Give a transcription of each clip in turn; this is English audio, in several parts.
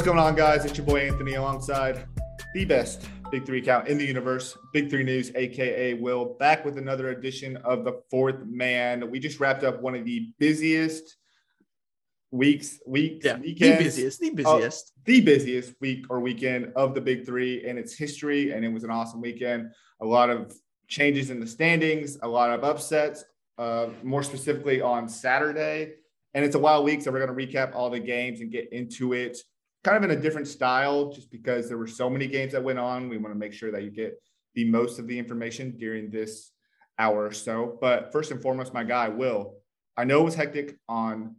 What's going on, guys? It's your boy Anthony alongside the best Big Three account in the universe, Big Three News, aka Will, back with another edition of the Fourth Man. We just wrapped up one of the busiest weeks, weeks, Yeah, weekends, the busiest, the uh, busiest. the busiest week or weekend of the Big Three in its history, and it was an awesome weekend. A lot of changes in the standings, a lot of upsets. Uh, more specifically on Saturday, and it's a wild week, so we're going to recap all the games and get into it kind of in a different style just because there were so many games that went on. We want to make sure that you get the most of the information during this hour or so. But first and foremost, my guy, Will, I know it was hectic on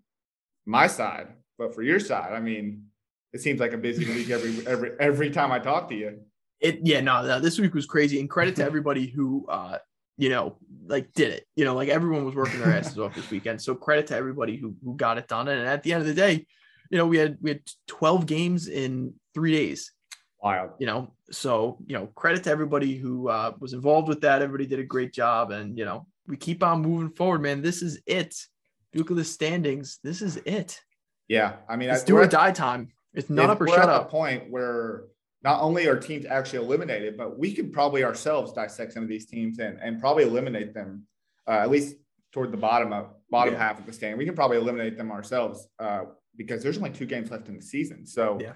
my side, but for your side, I mean, it seems like a busy week every every every time I talk to you. It yeah, no, no, this week was crazy. And credit to everybody who uh, you know, like did it. You know, like everyone was working their asses off this weekend. So credit to everybody who who got it done. And at the end of the day, you know, we had we had 12 games in three days. Wild. You know, so you know, credit to everybody who uh, was involved with that. Everybody did a great job, and you know, we keep on moving forward, man. This is it. Look at the standings. This is it. Yeah, I mean, It's I, do or at- die time. It's not up or we're shut up. point where not only are teams actually eliminated, but we could probably ourselves dissect some of these teams and, and probably eliminate them, uh, at least toward the bottom of bottom Yeah. half of the stand. We can probably eliminate them ourselves uh, because there's only two games left in the season. So Yeah.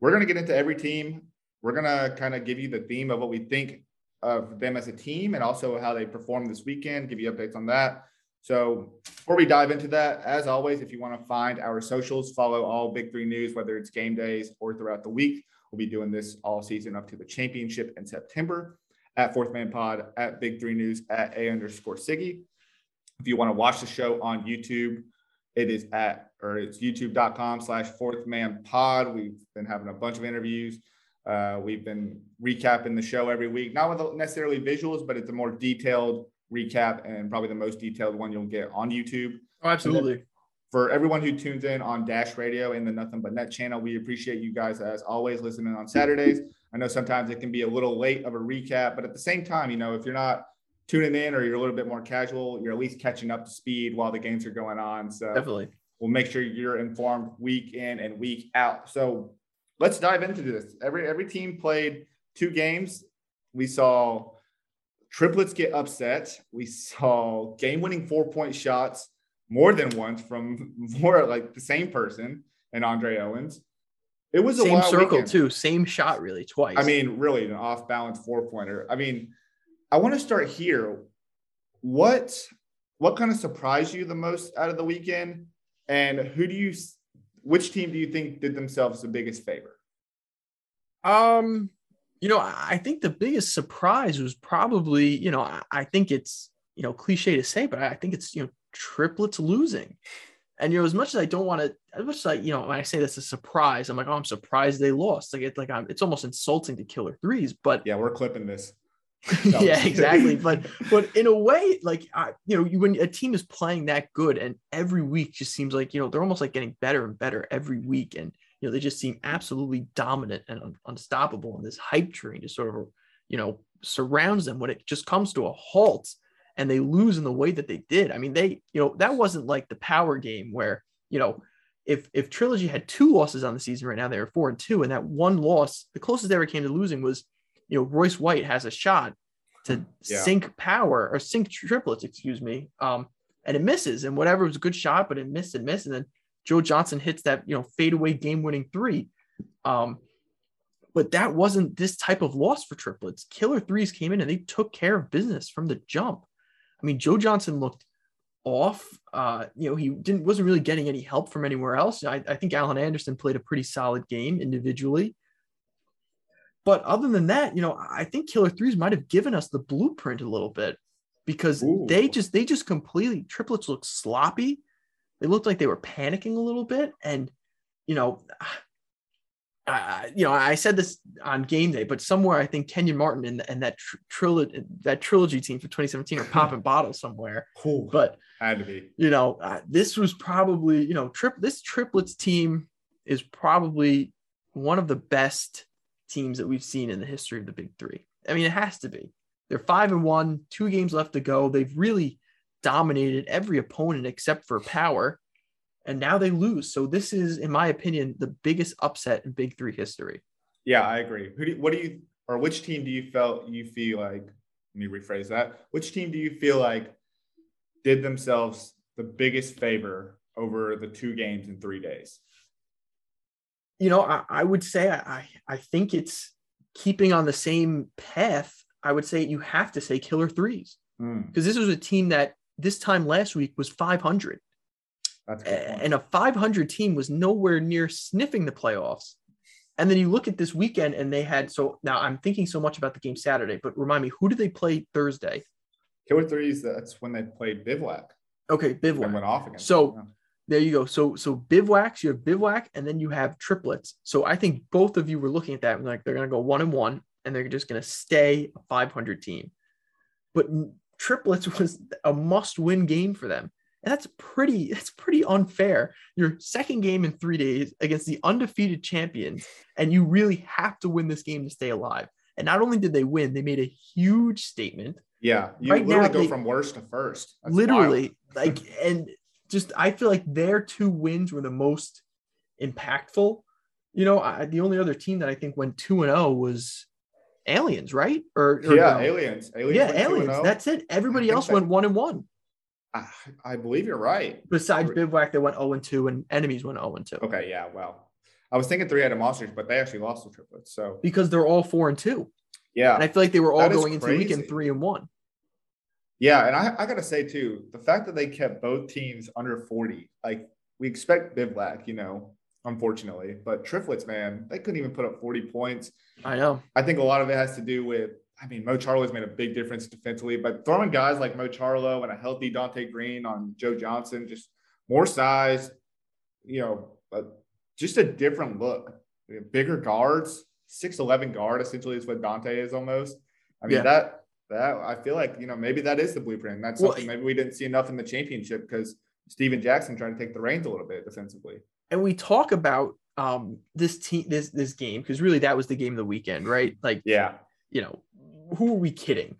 we're gonna get into every team. We're gonna kind of give you the theme of what we think of them as a team and also how they perform this weekend. Give you updates on that. So before we dive into that, as always, if you want to find our socials, follow all Big Three News, whether it's game days or throughout the week. We'll be doing this all season up to the championship in September at Fourth Man Pod, at Big Three News, at A underscore Siggy. If you want to watch the show on YouTube, it is at or it's youtube.com slash fourth man pod. We've been having a bunch of interviews. Uh, we've been recapping the show every week, not with necessarily visuals, but it's a more detailed recap and probably the most detailed one you'll get on YouTube Oh, absolutely. for everyone who tunes in on Dash Radio and the Nothing But Net channel, we appreciate you guys as always listening on Saturdays. I know sometimes it can be a little late of a recap, but at the same time, you know, if you're not tuning in or you're a little bit more casual, you're at least catching up to speed while the games are going on. So Definitely. We'll make sure you're informed week in and week out. So let's dive into this. Every every team played two games. We saw triplets get upset. We saw game-winning four-point shots more than once from more like the same person and Andre Owens. It was a Same circle weekend. too. Same shot really twice. I mean, really, an off-balance four-pointer. I mean, I want to start here. What what kind of surprised you the most out of the weekend, and who do you, which team do you think did themselves the biggest favor? Um, you know, I think the biggest surprise was probably, you know, I, I think it's, you know, cliche to say, but I think it's, you know, triplets losing. And you know, as much as I don't want to, as much as I, you know, when I say that's a surprise, I'm like, oh, I'm surprised they lost. Like it's like I'm, it's almost insulting to killer threes, but Yeah, we're clipping this. yeah, exactly. But but in a way, like I, you know, you, when a team is playing that good, and every week just seems like you know they're almost like getting better and better every week, and you know they just seem absolutely dominant and un- unstoppable. And this hype train just sort of you know surrounds them when it just comes to a halt, and they lose in the way that they did. I mean, they you know that wasn't like the power game where you know. If, if trilogy had two losses on the season right now, they were four and two, and that one loss, the closest they ever came to losing was you know, Royce White has a shot to Yeah. sink power or sink triplets, excuse me. Um, and it misses. And whatever was a good shot, but it missed and missed. And then Joe Johnson hits that, you know, fadeaway game winning three. Um, but that wasn't this type of loss for triplets. Killer threes came in and they took care of business from the jump. I mean, Joe Johnson looked off. Uh, you know, he didn't wasn't really getting any help from anywhere else. I, I think Alan Anderson played a pretty solid game individually. But other than that, you know, I think Killer Threes might have given us the blueprint a little bit because Ooh. they just they just completely triplets looked sloppy. They looked like they were panicking a little bit, and you know, uh, you know, I said this on game day, but somewhere I think Kenyon Martin and, and that tr- trilogy that trilogy team for 2017 are popping bottles somewhere. Ooh, But had to be. you know, uh, this was probably you know trip this triplets team is probably one of the best teams that we've seen in the history of the Big Three. I mean, it has to be. They're five and one, two games left to go. They've really dominated every opponent except for power, and now they lose. So this is, in my opinion, the biggest upset in Big Three history. Yeah, I agree. Who do what do you or which team do you felt you feel like? Let me rephrase that. Which team do you feel like did themselves the biggest favor over the two games in three days? You know, I, I would say I, I think it's keeping on the same path. I would say you have to say killer threes. Mm, because this was a team that this time last week was 500 that's a and a 500 team was nowhere near sniffing the playoffs and then you look at this weekend and they had so now i'm thinking so much about the game saturday but remind me who did they play thursday Killer threes. That's when they played bivouac okay and bivouac went off again. So- there you go. So so bivouacs you have bivouac and then you have triplets. So i think both of you were looking at that and like they're going to go one and one and they're just going to stay a 500 team. But triplets was a must-win game for them. And that's pretty that's pretty unfair. Your second game in three days against the undefeated champions and you really have to win this game to stay alive. And not only did they win they made a huge statement. Yeah, you right literally now go they- from worst to first. That's literally like and just i feel like their two wins were the most impactful you know I, the only other team that i think went 2 and 0 was aliens right or, or yeah, no. aliens. Aliens. yeah went 2 and aliens oh. that's it everybody else that- went 1 and 1 I, I believe you're right. besides Three- bivouac they went 0 and 2 and enemies went 0 and 2 Okay, yeah. Well, I was thinking three-headed monsters, but they actually lost the triplets. So because they're all 4 and 2 yeah, and i feel like they were all going into the weekend 3 and 1 Yeah, and I, I gotta say too, the fact that they kept both teams under 40, like we expect Bivouac, you know, unfortunately, but triplets, man, they couldn't even put up 40 points. i know I think a lot of it has to do with, I mean, Mo Charlo's made a big difference defensively, but throwing guys like Mo Charlo and a healthy Dante Green on Joe Johnson, just more size, you know, but just a different look. Bigger guards, 6'11 guard essentially is what Dante is almost. I mean, Yeah. that that I feel like, you know, maybe that is the blueprint. That's Well, something maybe we didn't see enough in the championship because Stephen Jackson trying to take the reins a little bit defensively. and we talk about um this team this this game because really that was the game of the weekend right like Yeah. you know, who are we kidding?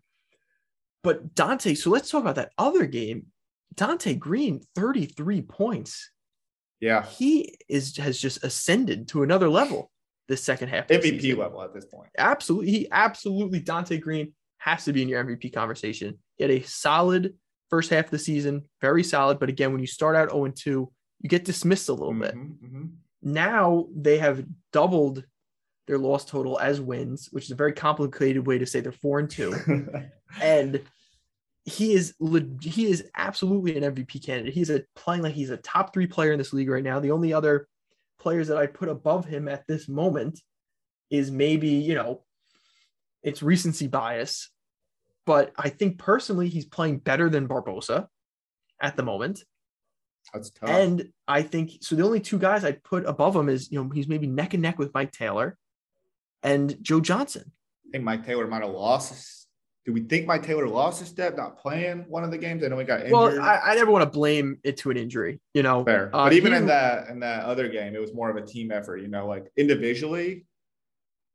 But Dante, so let's talk about that other game. Dante Green, 33 points. Yeah. He is has just ascended to another level this second half. MVP level at this point. Absolutely. He absolutely Dante Green has to be in your MVP conversation. He had a solid first half of the season, very solid. But again, when you start out 0 2, you get dismissed a little bit. Mhm, mhm. Now they have doubled their loss total as wins, which is a very complicated way to say they're four and two. and he is he is absolutely an MVP candidate. He's a playing like he's a top three player in this league right now. The only other players that I put above him at this moment is maybe you know it's recency bias, but I think personally he's playing better than Barbosa at the moment. That's tough. And I think so. The only two guys I'd put above him is you know he's maybe neck and neck with Mike Taylor and Joe Johnson. I think Mike Taylor might have lost. his- Do we think Mike Taylor lost his step not playing one of the games? I know he got injured. Well, I, I never want to blame it to an injury. You know, Fair. Uh, but even he- in that in that other game, it was more of a team effort. You know, like individually,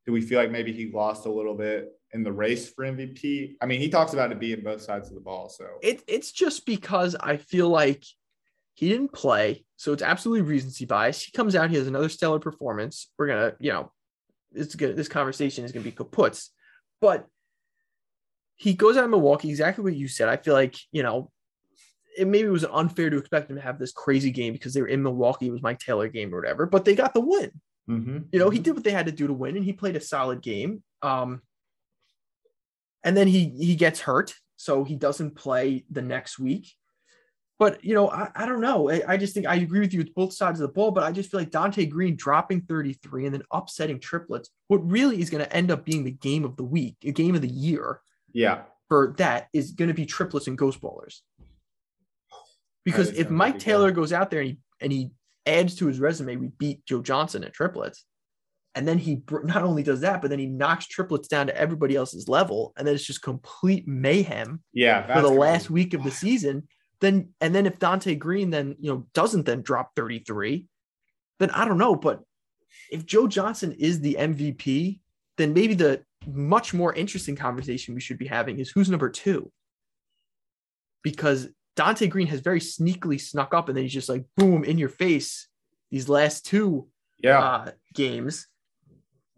do we feel like maybe he lost a little bit in the race for MVP? I mean, he talks about it being both sides of the ball. So it, it's just because I feel like he didn't play, so it's absolutely recency bias. He comes out, he has another stellar performance. We're gonna, you know, it's gonna this conversation is gonna be kaputs, but he goes out in Milwaukee, exactly what you said. I feel like you know, it maybe was unfair to expect him to have this crazy game because they were in Milwaukee. It was Mike Taylor game or whatever, but they got the win. Mhm. You know, he did what they had to do to win, and he played a solid game. Um, and then he he gets hurt, so he doesn't play the next week. But you know, I, I don't know. I, I just think I agree with you with both sides of the ball, but I just feel like Dante Green dropping 33 and then upsetting triplets, what really is going to end up being the game of the week, a game of the year yeah, for that is going to be triplets and ghost ballers. Because if Mike Taylor good. goes out there and he and he adds to his resume, we beat Joe Johnson at triplets, And then he not only does that, but then he knocks triplets down to everybody else's level. And then it's just complete mayhem Yeah. for the last be- week of the season. Then and then if Dante Green then you know doesn't then drop 33, then I don't know. But if Joe Johnson is the MVP, then maybe the much more interesting conversation we should be having is who's number two. Because Dante Green has very sneakily snuck up and then he's just like boom in your face these last two Yeah. uh, games.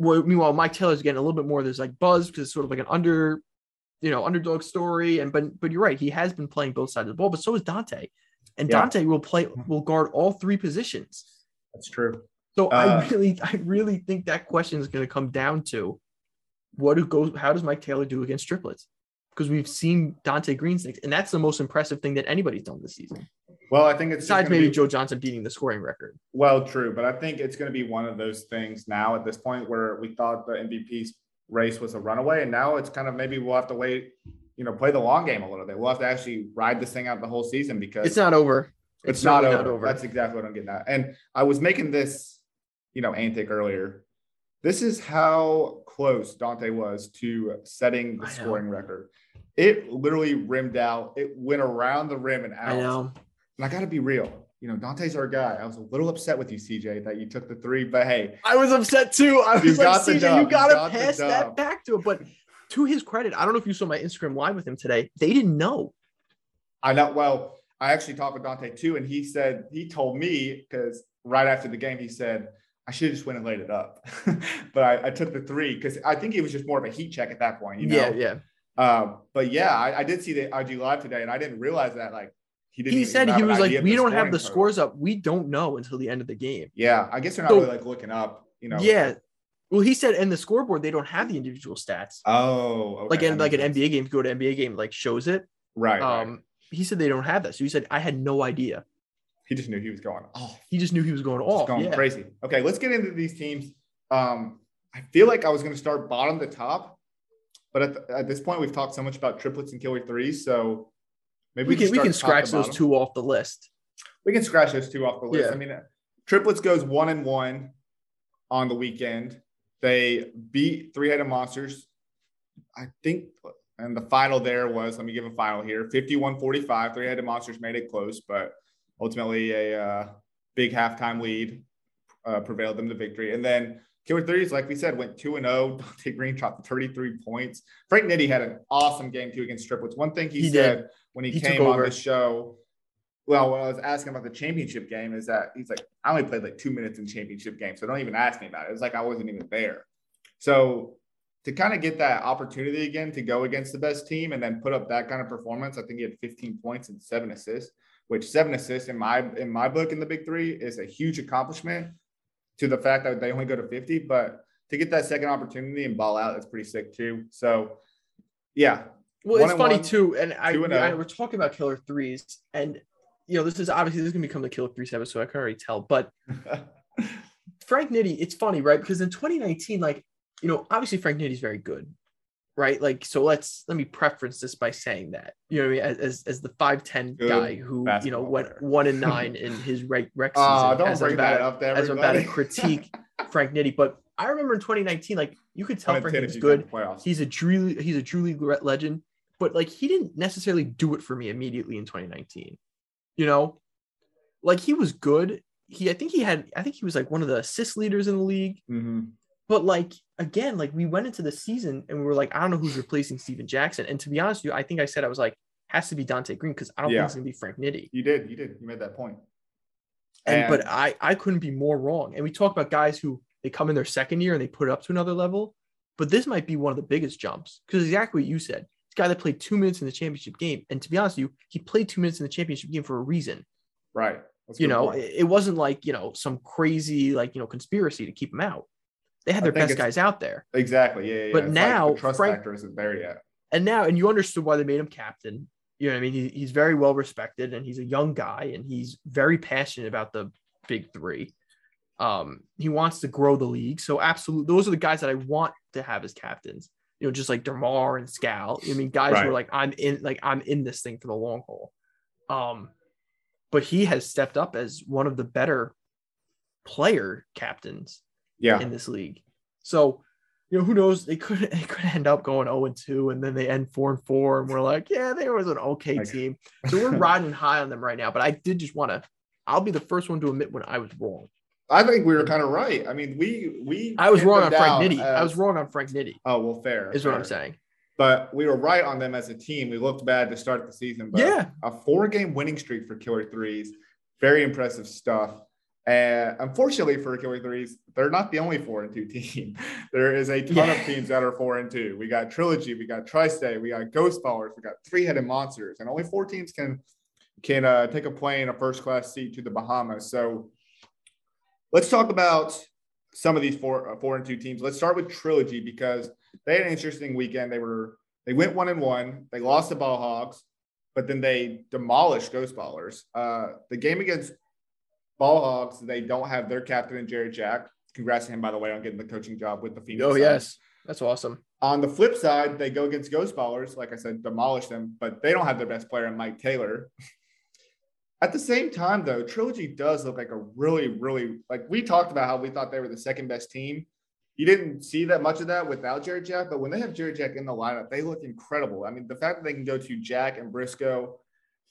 Well, meanwhile, Mike Taylor's getting a little bit more. There's like buzz because it's sort of like an under, you know, underdog story. And but but you're right, he has been playing both sides of the ball, but so is Dante, and Yeah. Dante will play will guard all three positions. That's true. So Uh, I really I really think that question is going to come down to what do goes how does Mike Taylor do against triplets? Because we've seen Dante Green things, and that's the most impressive thing that anybody's done this season, Well, I think it's besides maybe be- Joe Johnson beating the scoring record. Well, true, but I think it's going to be one of those things now at this point where we thought the MVP race was a runaway, and now it's kind of maybe we'll have to wait, you know, play the long game a little bit. We'll have to actually ride this thing out the whole season because It's not over. it's, not, certainly over. That's exactly what I'm getting at. And I was making this, you know, antic earlier. This is how close Dante was to setting the scoring record. It literally rimmed out. It went around the rim and out. I I got to be real. You know, Dante's our guy. I was a little upset with you, CJ, that you took the three, but hey, I was upset too. I was like, CJ, dub. you gotta got pass that back to him. But to his credit, I don't know if you saw my Instagram live with him today. They didn't know. I know. Well, I actually talked with Dante too, and he said he told me because right after the game, he said I should have just went and laid it up, but I, I took the three because I think it was just more of a heat check at that point. You know? Yeah, yeah. Um, but yeah, I, I did see the IG live today, and I didn't realize that like he. He said he was like, we don't have the total." scores up. We don't know until the end of the game. Yeah, I guess they're not So- really like looking up. You know. Yeah. Well, he said in the scoreboard they don't have the individual stats. Oh. Okay, like in like an sense. NBA game, go to NBA game, like shows it. Right. right. Um, he said they don't have that. So he said I had no idea. He just knew he was going off. Oh, he just knew he was going Just off. going yeah. crazy. Okay, let's get into these teams. Um, I feel like I was going to start bottom to top, but at, the, at this point, we've talked so much about triplets and killer threes, so maybe We can we can start top to scratch those two off the list. We can scratch those two off the list. Yeah. I mean, triplets goes one and one on the weekend. They beat three headed monsters. I think, and the final there was, let me give a final here 51 45. Three headed monsters made it close, but ultimately a uh, big halftime lead uh, prevailed them to victory. And then Killer Threes, like we said, went 2 and 0. Dante Green dropped 33 points. Frank Nitti had an awesome game too against triplets. One thing he, He said did. When he, He came on the show well, when I was asking about the championship game, is that he's like, I only played like two minutes in championship game, so don't even ask me about it. It's like I wasn't even there. So to kind of get that opportunity again to go against the best team and then put up that kind of performance, I think he had 15 points and seven assists, which seven assists in my in my book in the big three is a huge accomplishment to the fact that they only go to 50. But to get that second opportunity and ball out, that's pretty sick too. So yeah, Well, it's funny one, too, and I, and I oh. we're talking about killer threes, and you know this is obviously this is gonna become the killer threes episode. I can already tell, but Frank Nitti, it's funny, right? Because in 2019, like you know, obviously Frank Nitty's very good, right? Like, so let's let me preference this by saying that you know, what I mean, as as the five ten guy who you know went player. one and nine in his rec, rec ah, season. Oh, don't as bring about that up to as I'm about to critique Frank Nitti, but I remember in 2019, like you could tell Frank 10 Nitty's if you good. count the playoffs. He's a truly he's a truly legend, but like he didn't necessarily do it for me immediately in 2019. You know, like he was good. He I think he had I think he was like one of the assist leaders in the league. Mhm. But like again, like we went into the season and we were like, I don't know who's replacing Stephen Jackson. And to be honest with you, I think I said I was like, has to be Dante Green because I don't Yeah. think it's gonna be Frank Nitti. You did. You did. You made that point. And, but I I couldn't be more wrong. And we talk about guys who they come in their second year and they put it up to another level. But this might be one of the biggest jumps because exactly what you said. Guy that played two minutes in the championship game, and to be honest with you, he played two minutes in the championship game for a reason. Right. That's You know, point. it, wasn't like you know some crazy like you know conspiracy to keep him out. They had their best guys out there, exactly. Yeah. yeah but. It's like now the trust Frank- factor isn't there yet. and now and you understood why they made him captain. You know, what I mean, he, he's very well respected, and he's a young guy, and he's very passionate about the big three. Um, he wants to grow the league, so absolutely, those are the guys that I want to have as captains. You know, just like Demar and Scal. I mean, guys who Right. are like, I'm in, like I'm in this thing for the long haul. Um, but he has stepped up as one of the better player captains Yeah. in this league. So, you know, who knows? They could they could end up going 0 and 2 and then they end 4 and 4 and we're like, yeah, there was an okay Like- team. So we're riding high on them right now, but I did just want to I'll be the first one to admit when I was wrong. I think we were kind of right. I mean, we we I was wrong on Frank Nitti. Nitty. I was wrong on Frank Nitti. Oh well, fair Is what I'm saying. But we were right on them as a team. We looked bad to start the season. But Yeah. a four-game winning streak for Killer Threes. Very impressive stuff. And unfortunately for Killer Threes, they're not the only four and two team. There is a ton Yeah. of teams that are four and two. We got Trilogy, we got Tri-State, we got Ghost Ballers, we got three-headed monsters, and only four teams can can uh, take a plane, a first-class seat to the Bahamas. So let's talk about some of these four uh, four and two teams. Let's start with Trilogy because they had an interesting weekend. They were they went one and one. They lost to Ball Hogs, but then they demolished Ghost Ballers. Uh, the game against Ball Hogs, they don't have their captain in Jarrett Jack. Congrats to him, by the way, on getting the coaching job with the Phoenix. Oh Suns. yes. That's awesome. On the flip side, they go against Ghost Ballers, like I said, demolish them, but they don't have their best player in Mike Taylor. At the same time, though, Trilogy does look like a really, really like we talked about how we thought they were the second best team. You didn't see that much of that without Jarrett Jack, but when they have Jarrett Jack in the lineup, they look incredible. I mean, the fact that they can go to Jack and Briscoe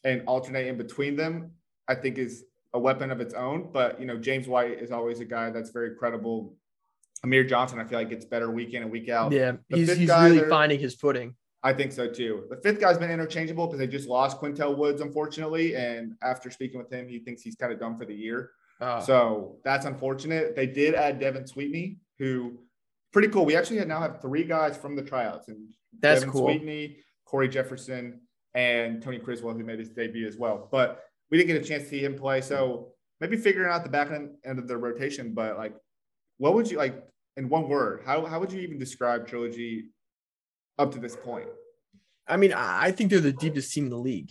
and alternate in between them, I think is a weapon of its own. But you know, James White is always a guy that's very credible. Amir Johnson, I feel like gets better week in and week out. Yeah. the He's he's really finding his footing. I think so too. The fifth guy's been interchangeable because they just lost Qyntel Woods, unfortunately. And after speaking with him, he thinks he's kind of done for the year. Uh, So that's unfortunate. They did add Devin Sweetney, who pretty cool. We actually now have three guys from the tryouts, and that's Devin cool. Sweetney, Corey Jefferson, and Tony Criswell, who made his debut as well. But we didn't get a chance to see him play. So maybe figuring out the back end, end of the rotation. But like, what would you like in one word? How, how would you even describe Trilogy up to this point? I mean, I think they're the deepest team in the league.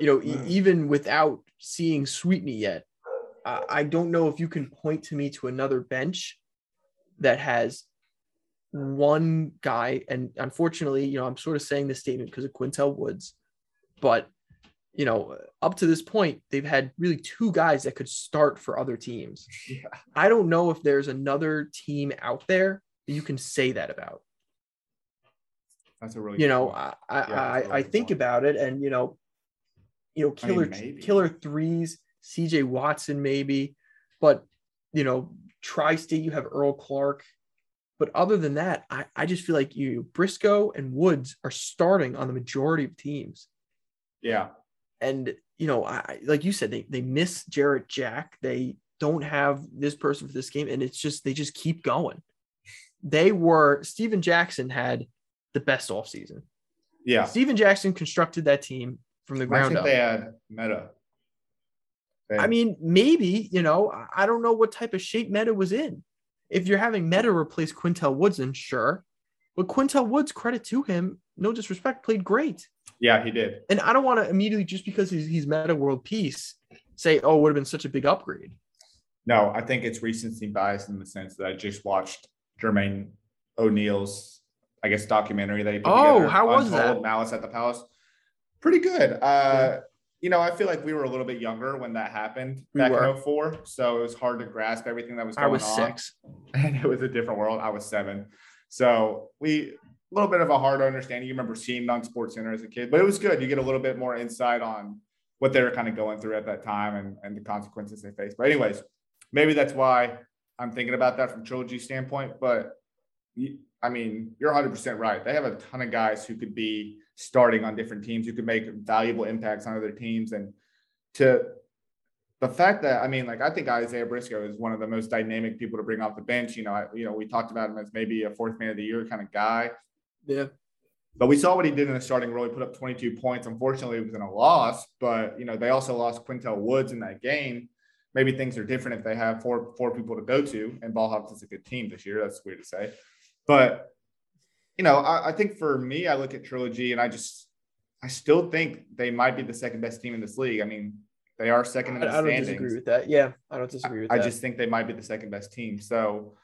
You know, e- Mm. even without seeing Sweetney yet, I, I don't know if you can point to me to another bench that has one guy. And unfortunately, you know, I'm sort of saying this statement because of Qyntel Woods, but you know, up to this point, they've had really two guys that could start for other teams. Yeah. I don't know if there's another team out there that you can say that about That's a really you know. I Yeah, I, really I think point. about it, and you know, you know, I mean, killer killer threes, C.J. Watson maybe, but you know, tri-state you have Earl Clark, but other than that, I I just feel like you Briscoe and Woods are starting on the majority of teams, yeah. and you know, I I- like you said, they they miss Jarrett Jack, they don't have this person for this game, and it's just they just keep going. They were Stephen Jackson had the best offseason. Yeah. Stephen Jackson constructed that team from the ground I think up. they had Metta. They- I mean, maybe, you know, I- don't know what type of shape Metta was in. If you're having Metta replace Qyntel Woods, then sure. But Qyntel Woods, credit to him, no disrespect, played great. yeah, he did. And I don't want to immediately, just because he's, he's Metta World Peace, say, oh, it would have been such a big upgrade. No, I think it's recency bias in the sense that I just watched Jermaine O'Neal's, I guess, documentary that he put Oh, together. how was that? Malice at the Palace. Pretty good. Uh, you know, I feel like we were a little bit younger when that happened We back were. in 04. So it was hard to grasp everything that was going on. I was on. six. and it was a different world. I was seven. So we a little bit of a hard understanding. You remember seeing on Sports Center as a kid, but it was good. You get a little bit more insight on what they were kind of going through at that time and, and the consequences they faced. But anyways, maybe that's why I'm thinking about that from trilogy standpoint. But I mean, you're 100% right. They have a ton of guys who could be starting on different teams, who could make valuable impacts on other teams. And to the fact that I mean, like I think Isaiah Briscoe is one of the most dynamic people to bring off the bench. You know, I, you know, we talked about him as maybe a fourth man of the year kind of guy, Yeah. but we saw what he did in the starting role. He put up 22 points. Unfortunately, it was in a loss, but you know, they also lost Qyntel Woods in that game. Maybe things are different if they have four four people to go to, and Ball is a good team this year. That's weird to say, but you know, I, I think for me, I look at Trilogy, and I just, I still think they might be the second best team in this league. I mean, they are second in I, the I don't disagree with that. Yeah. I don't disagree with I that. I just think they might be the second best team. So,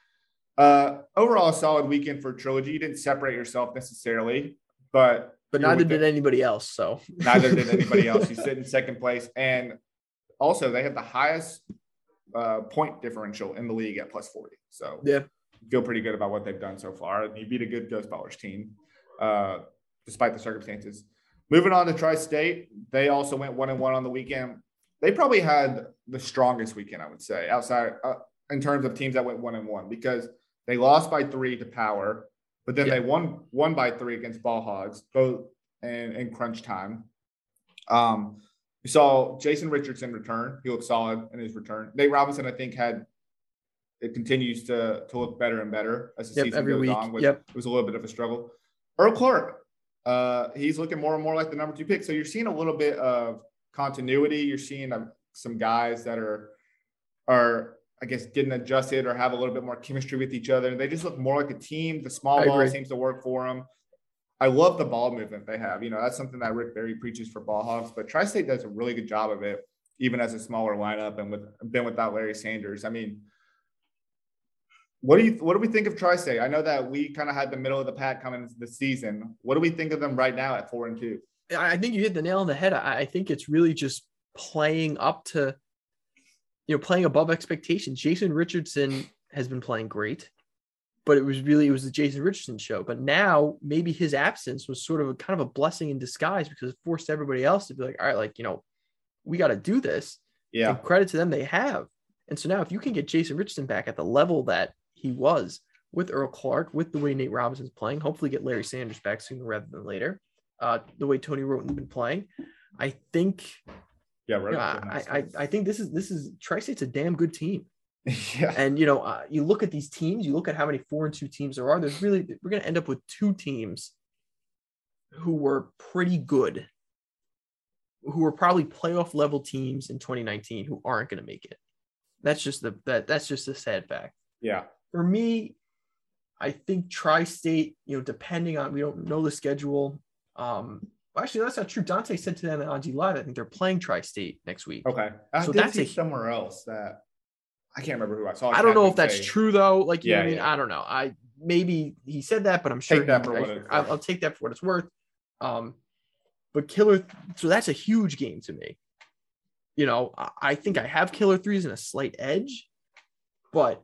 uh, overall, a solid weekend for Trilogy. You didn't separate yourself necessarily, but but neither did the- anybody else. So neither did anybody else. You sit in second place, and also they have the highest uh, point differential in the league at plus forty. So, Yeah. Feel pretty good about what they've done so far. You beat a good Ghost Ballers team, uh, despite the circumstances. Moving on to Tri State, they also went one and one on the weekend. They probably had the strongest weekend, I would say, outside uh, in terms of teams that went one and one because they lost by three to Power, but then yeah. they won one by three against Ball Hogs, both in, in crunch time. Um, we saw Jason Richardson return. He looked solid in his return. Nate Robinson, I think, had it continues to to look better and better as the yep, season goes week. on. With, yep. It was a little bit of a struggle. Earl Clark, uh, he's looking more and more like the number two pick. So you're seeing a little bit of continuity. You're seeing uh, some guys that are are I guess getting adjusted or have a little bit more chemistry with each other. And They just look more like a team. The small I ball agree. seems to work for them. I love the ball movement they have. You know, that's something that Rick Barry preaches for ball hogs, but Tri State does a really good job of it, even as a smaller lineup and with been without Larry Sanders. I mean, what do you what do we think of Tri State? I know that we kind of had the middle of the pack coming into the season. What do we think of them right now at four and two? I think you hit the nail on the head. I think it's really just playing up to, you know, playing above expectations. Jason Richardson has been playing great but it was really it was the Jason Richardson show. But now maybe his absence was sort of a kind of a blessing in disguise because it forced everybody else to be like, all right, like you know, we got to do this. Yeah. And credit to them, they have. And so now, if you can get Jason Richardson back at the level that he was with Earl Clark, with the way Nate Robinson's playing, hopefully get Larry Sanders back sooner rather than later. Uh, the way Tony Wroten's been playing, I think. Yeah, right. You know, I, I, I think this is this is Tri State's a damn good team. Yeah. And you know, uh, you look at these teams, you look at how many four and two teams there are. There's really we're going to end up with two teams who were pretty good, who were probably playoff level teams in 2019 who aren't going to make it. That's just the that that's just a sad fact. Yeah. For me, I think Tri-State, you know, depending on we don't know the schedule. Um, actually, that's not true. Dante said to them on G Live, I think they're playing Tri-State next week. Okay. I so that's a, somewhere else that I can't remember who I saw. I don't know if that's say. true though. Like, you yeah, I mean? Yeah. I don't know. I maybe he said that, but I'm sure take that for what it's I'll, I'll take that for what it's worth. Um, but Killer, so that's a huge game to me. You know, I think I have Killer threes and a slight edge, but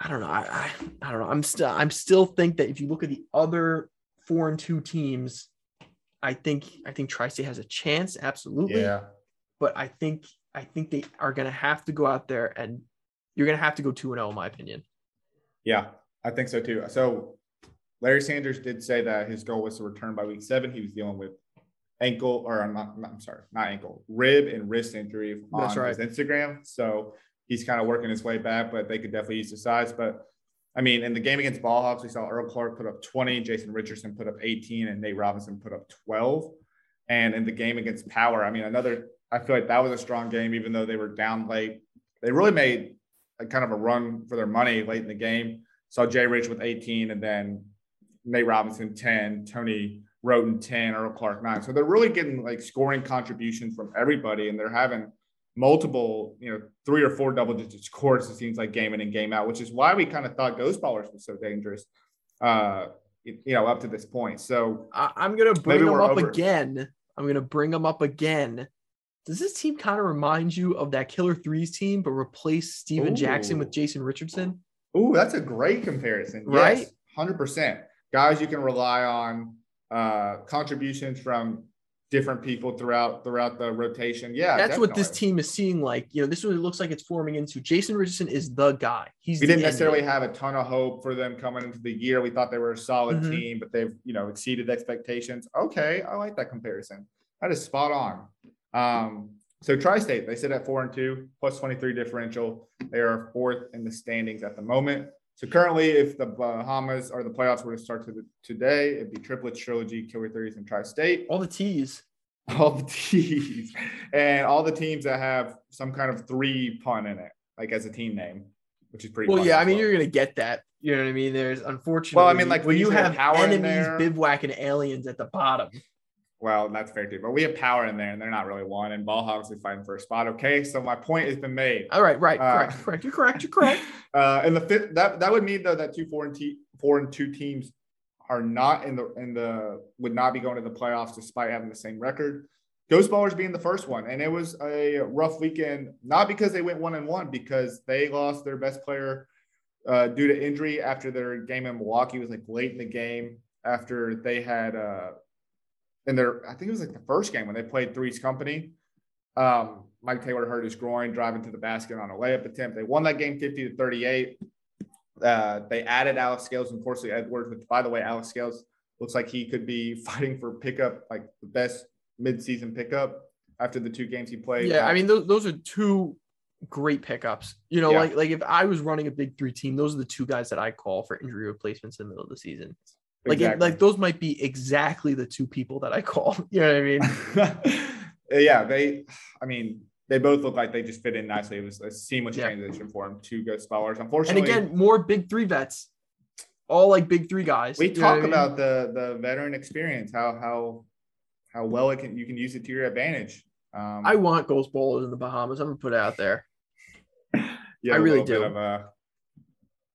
I don't know. I, I, I don't know. I'm still I'm still think that if you look at the other four and two teams, I think I think Tri-State has a chance, absolutely. Yeah. But I think I think they are going to have to go out there and you're going to have to go 2 and 0, in my opinion. Yeah, I think so too. So Larry Sanders did say that his goal was to return by week seven. He was dealing with ankle, or I'm not, I'm sorry, not ankle, rib and wrist injury on That's right. his Instagram. So he's kind of working his way back, but they could definitely use the size. But I mean, in the game against Ball Hogs, we saw Earl Clark put up 20, Jason Richardson put up 18, and Nate Robinson put up 12. And in the game against Power, I mean, another I feel like that was a strong game, even though they were down late. They really made a kind of a run for their money late in the game. Saw Jay Rich with 18 and then Nate Robinson 10, Tony Wroten 10, Earl Clark 9. So they're really getting like scoring contributions from everybody and they're having multiple, you know, three or four double digit scores, it seems like game in and game out, which is why we kind of thought Ghost Ballers was so dangerous, uh, you know, up to this point. So I, am going to bring them up over. again. I'm going to bring them up again does this team kind of remind you of that Killer Threes team, but replace Steven Ooh. Jackson with Jason Richardson? Ooh, that's a great comparison. Right? Yes, 100%. Guys you can rely on, uh, contributions from different people throughout throughout the rotation. Yeah, that's definitely. what this team is seeing. Like, you know, this is what it looks like it's forming into. Jason Richardson is the guy. He's we didn't necessarily have a ton of hope for them coming into the year. We thought they were a solid mm-hmm. team, but they've you know exceeded expectations. Okay, I like that comparison. That is spot on. Um, so Tri-State, they sit at four and two, plus 23 differential. They are fourth in the standings at the moment. So currently, if the Bahamas or the playoffs were to start to the, today, it'd be triplets, trilogy, killer threes, and Tri-State. All the T's. All the T's. and all the teams that have some kind of three pun in it, like as a team name, which is pretty well. Yeah, I mean, well. you're gonna get that. You know what I mean? There's unfortunately. Well, I mean, like when you have enemies bivouacking aliens at the bottom. Well, that's fair too. But we have power in there, and they're not really one. And ball are fighting for a spot. Okay, so my point has been made. All right, right, uh, correct, correct. You're correct. You're correct. Uh, and the fifth that that would mean though that two four and t- four and two teams are not in the in the would not be going to the playoffs despite having the same record. Ghost Ballers being the first one, and it was a rough weekend. Not because they went one and one, because they lost their best player uh, due to injury after their game in Milwaukee. Was like late in the game after they had uh, in their I think it was like the first game when they played Three's Company. Um, Mike Taylor hurt his groin driving to the basket on a layup attempt. They won that game 50 to 38. Uh, they added Alex Scales and Horsley Edwards, which by the way, Alex Scales looks like he could be fighting for pickup, like the best midseason pickup after the two games he played. Yeah, I mean those, those are two great pickups. You know, Yeah. like like if I was running a big three team, those are the two guys that I call for injury replacements in the middle of the season. Like it- like those might be exactly the two people that I call. You know what I mean? yeah, they. I mean, they both look like they just fit in nicely. It was a seamless Yeah. transition for him. Two good spellers. Unfortunately. And again, more big three vets, all like big three guys. we talk I mean? about the the veteran experience, how how how well it can you can use it to your advantage. Um, I want Ghost Ballers in the Bahamas. I'm gonna put it out there. yeah, I really do. Of a,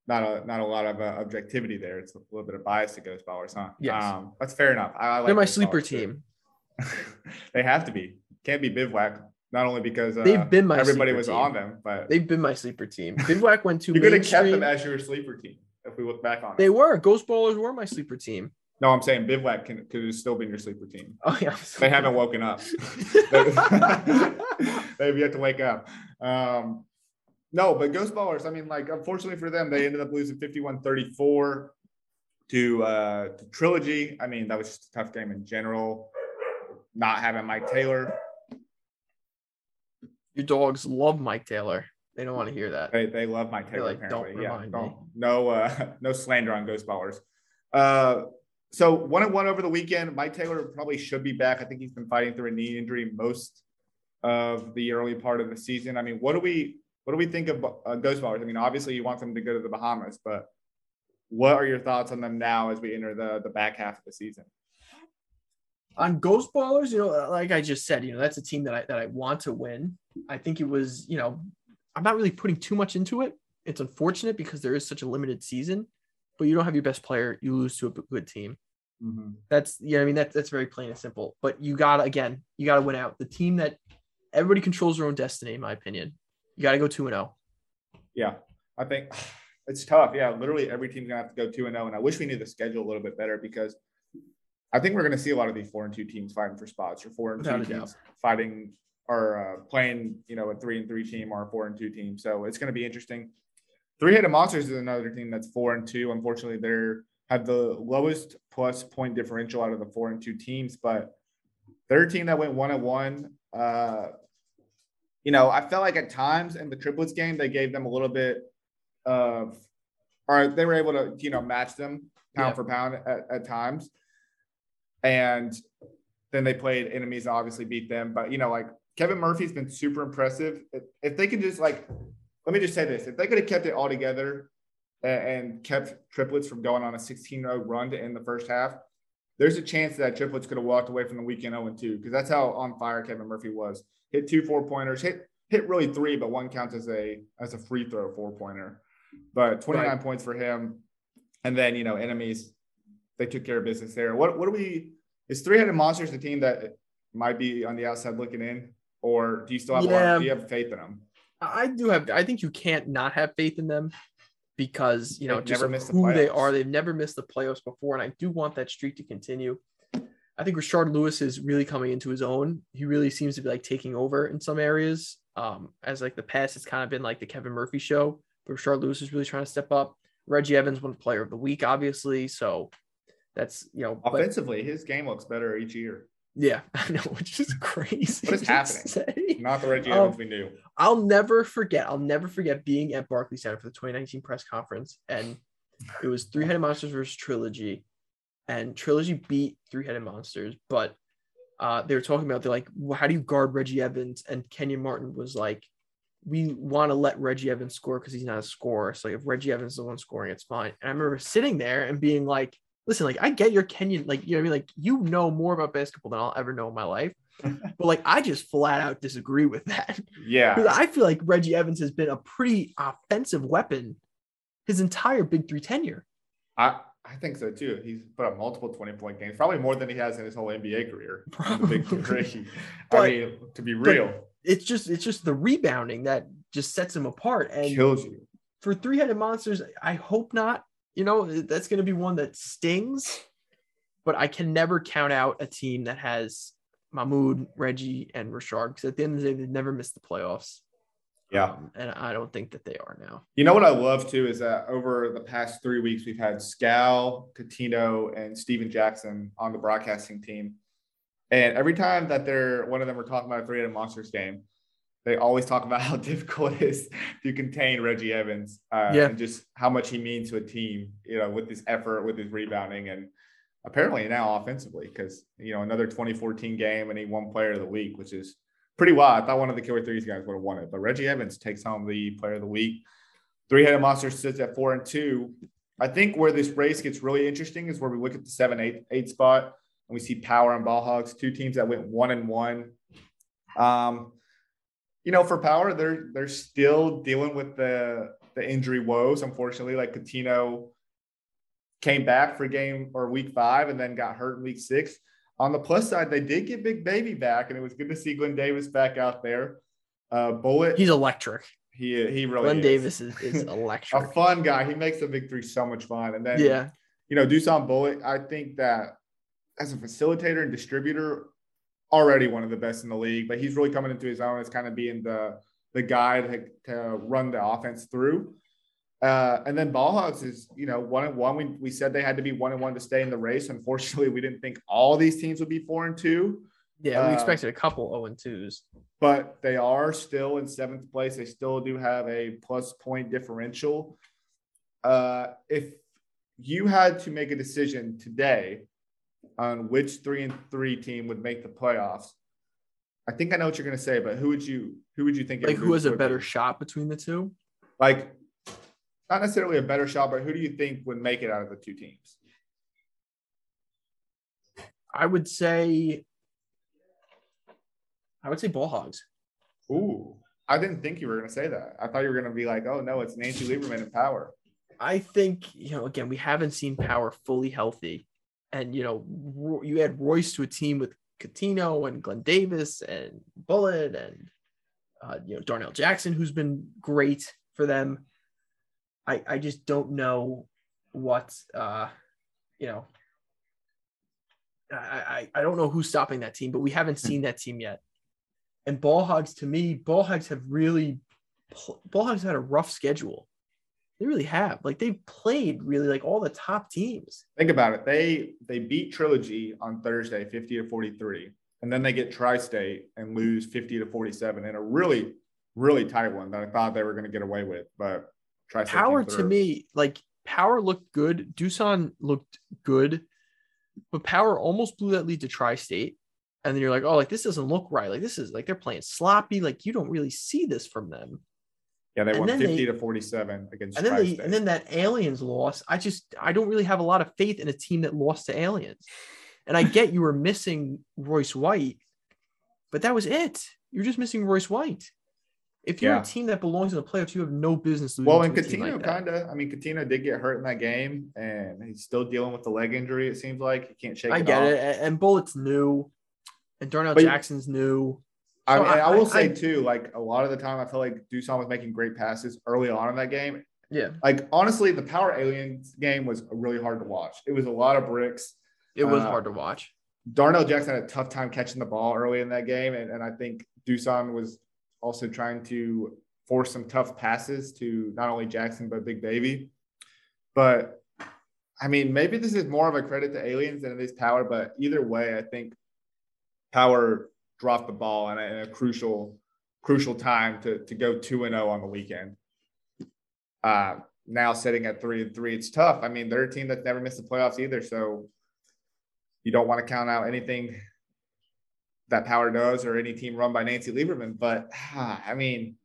not a not a lot of uh, objectivity there. It's a little bit of bias to Ghost Ballers, huh? Yes. Um, that's fair enough. I, I like They're my sleeper team. they have to be. Can't be bivouac. Not only because uh, They've been my everybody was team. on them, but They've been my sleeper team. Bivouac went to you could have kept them as your sleeper team if we look back on It. They were Ghost Ballers were my sleeper team. No, I'm saying bivouac can could have still been your sleeper team. Oh yeah, They haven't woken up. They've yet to wake up. Um, no, but Ghost Ballers, I mean, like, unfortunately for them, they ended up losing 51 34 to, uh, to Trilogy. I mean, that was just a tough game in general. Not having Mike Taylor, Your dogs love Mike Taylor. They don't want to hear that. they, they love Mike Taylor, like, apparently. "Don't yeah, don't, me." no, uh, no slander on Ghost Ballers. Uh, so one and one over the weekend. Mike Taylor probably should be back. I think he's been fighting through a knee injury most of the early part of the season. I mean, what do we what do we think of uh, Ghost Ballers? I mean, obviously you want them to go to the Bahamas, but what are your thoughts on them now as we enter the the back half of the season? on Ghost Ballers, you know, like I just said, you know, that's a team that I that I want to win. I think it was, you know, I'm not really putting too much into it. It's unfortunate because there is such a limited season, but you don't have your best player, you lose to a good team. That's yeah, I mean that's that's very plain and simple. But you gotta again, you gotta win out. The team that everybody controls their own destiny, in my opinion. You gotta go two and oh. zero. Yeah, I think it's tough. Yeah, literally every team's gonna have to go two and zero, and I wish we knew the schedule a little bit better because I think we're gonna see a lot of these four and two teams fighting for spots, or four and Without two a teams fighting or uh, playing, you know, a three and three team or a four and two team. So it's gonna be interesting. Three headed monsters is another team that's four and two. Unfortunately, they're have the lowest plus point differential out of the four and two teams, but they're a team that went one and one. Uh, you know, I felt like at times in the triplets game, they gave them a little bit of, or they were able to, you know, match them pound Yeah. for pound at, at times. And then they played enemies and obviously beat them. But, you know, like Kevin Murphy's been super impressive. If, if they could just, like, let me just say this if they could have kept it all together and, and kept triplets from going on a 16 0 run to end the first half, there's a chance that triplets could have walked away from the weekend 0 and 2 because that's how on fire Kevin Murphy was. Hit two four pointers, hit hit really three, but one counts as a as a free throw four pointer. But 29 Right. points for him. And then, you know, enemies, they took care of business there. What what do we is three headed monsters a team that might be on the outside looking in? Or do you still have a lot Yeah. do you have faith in them? I do have I think you can't not have faith in them because you know They've just missed the who they are. They've never missed the playoffs before, and I do want that streak to continue. I think Rashard Lewis is really coming into his own. He really seems to be like taking over in some areas. Um, as like the past, it's kind of been like the Kevin Murphy show, but Rashard Lewis is really trying to step up. Reggie Evans won Player of the Week, obviously, so that's you know, but Offensively, his game looks better each year. Yeah, I know, which is crazy. What is happening? say. Not the Reggie Um, Evans we knew. I'll never forget. I'll never forget being at Barclays Center for the 2019 press conference, and it was Three Headed Monsters versus Trilogy, and Trilogy beat Three Headed Monsters. But uh, they were talking about they're like, well, how do you guard Reggie Evans? And Kenyon Martin was like, we want to let Reggie Evans score because he's not a scorer. So if Reggie Evans is the one scoring, it's fine. And I remember sitting there and being like, listen, like I get your Kenyon, like you know I mean, like you know more about basketball than I'll ever know in my life. but like I just flat out disagree with that. Yeah. Because I feel like Reggie Evans has been a pretty offensive weapon his entire Big Three tenure. I, I think so too. He's put up multiple 20 point games, probably more than he has in his whole NBA career. Big Probably. Three. But- I mean, to be real, It's just it's just the rebounding that just sets him apart. And kills you. for three headed monsters, I hope not. You know, that's going to be one that stings, but I can never count out a team that has Mahmoud, Reggie, and Rashard because at the end of the day, they've never missed the playoffs. Yeah. Um, and I don't think that they are now. You know what I love too is that over the past three weeks, we've had Scal, Cuttino, and Stephen Jackson on the broadcasting team. And every time that they're one of them are talking about a three-headed monsters game, they always talk about how difficult it is to contain Reggie Evans uh, Yeah. and just how much he means to a team, you know, with his effort, with his rebounding, and apparently now offensively, because you know another 2014 game and he won Player of the Week, which is pretty wild. I thought one of the Killer Threes guys would have won it, but Reggie Evans takes home the Player of the Week. Three-headed monster sits at four and two. I think where this race gets really interesting is where we look at the seven, eight, eight spot, and we see Power and Ball Hogs, two teams that went one and one. Um, you know, for Power, they're they're still dealing with the the injury woes. Unfortunately, like Cuttino came back for game or week five and then got hurt in week six. On the plus side, they did get Big Baby back, and it was good to see Glenn Davis back out there. Uh, Bulut, He's electric. he he really Glenn is. Davis is, is a fun guy. He makes the victory so much fun. And then yeah. you know, Dusan Bulut, I think that as a facilitator and distributor, already one of the best in the league, but he's really coming into his own as kind of being the the guy to, to run the offense through. Uh, and then Ball Hogs is, you know, one and one. We, we said they had to be one and one to stay in the race. Unfortunately, we didn't think all these teams would be four and two, Yeah. We Uh, expected a couple 0 and 2s. but they are still in seventh place. They still do have a plus point differential. Uh, if you had to make a decision today on which three and three team would make the playoffs, I think I know what you're going to say, but who would you who would you think? Like, who has a better shot between the two? Like, not necessarily a better shot, but who do you think would make it out of the two teams? I would say, I would say ball hogs. Ooh, I didn't think you were going to say that. I thought you were going to be like, oh no, it's Nancy Lieberman in power. I think, you know, again, we haven't seen Power fully healthy. And, you know, you add Royce to a team with Cuttino and Glenn Davis and Bulut and, uh, you know, Darnell Jackson, who's been great for them. I, I just don't know what, uh, you know, I, I, I don't know who's stopping that team, but we haven't seen that team yet. And Ball Hogs, to me, Ball Hogs have really, Ball Hogs had a rough schedule. They really have. Like they've played really like all the top teams. Think about it. They they beat Trilogy on Thursday, 50 to 43. And then they get Tri-State and lose 50 to 47 in a really, really tight one that I thought they were going to get away with. But Tri-State Power to me, like Power looked good. Dusan looked good, but Power almost blew that lead to Tri-State. And then you're like, oh, like this doesn't look right. Like this is like they're playing sloppy. Like you don't really see this from them. Yeah, they and won 50 they- to 47 against And then they, and then that aliens loss. I just I don't really have a lot of faith in a team that lost to aliens. And I get you were missing Royce White, but that was it. You're just missing Royce White. If you're Yeah. a team that belongs in the playoffs, you have no business losing. well, and Cuttino like kind of, I mean, Cuttino did get hurt in that game and he's still dealing with the leg injury, it seems like. He can't shake I it get off. it. And Bulut's new, and Darnell But- Jackson's new. I, So I, I- will say I- too, like a lot of the time, I feel like Dusan was making great passes early on in that game. Yeah, Like honestly, the Power Aliens game was really hard to watch. It was a lot of bricks. it was Uh, hard to watch. Darnell Jackson had a tough time catching the ball early in that game, and, and I think Dusan was also trying to force some tough passes to not only Jackson but Big Baby. But I mean, maybe this is more of a credit to Aliens than it is Power. But either way, I think Power dropped the ball in a, in a crucial, crucial time to to go two and zero on the weekend. Uh, now sitting at three and three, it's tough. I mean, they're a team that's never missed the playoffs either, so you don't want to count out anything that Power does or any team run by Nancy Lieberman. But ah, I mean,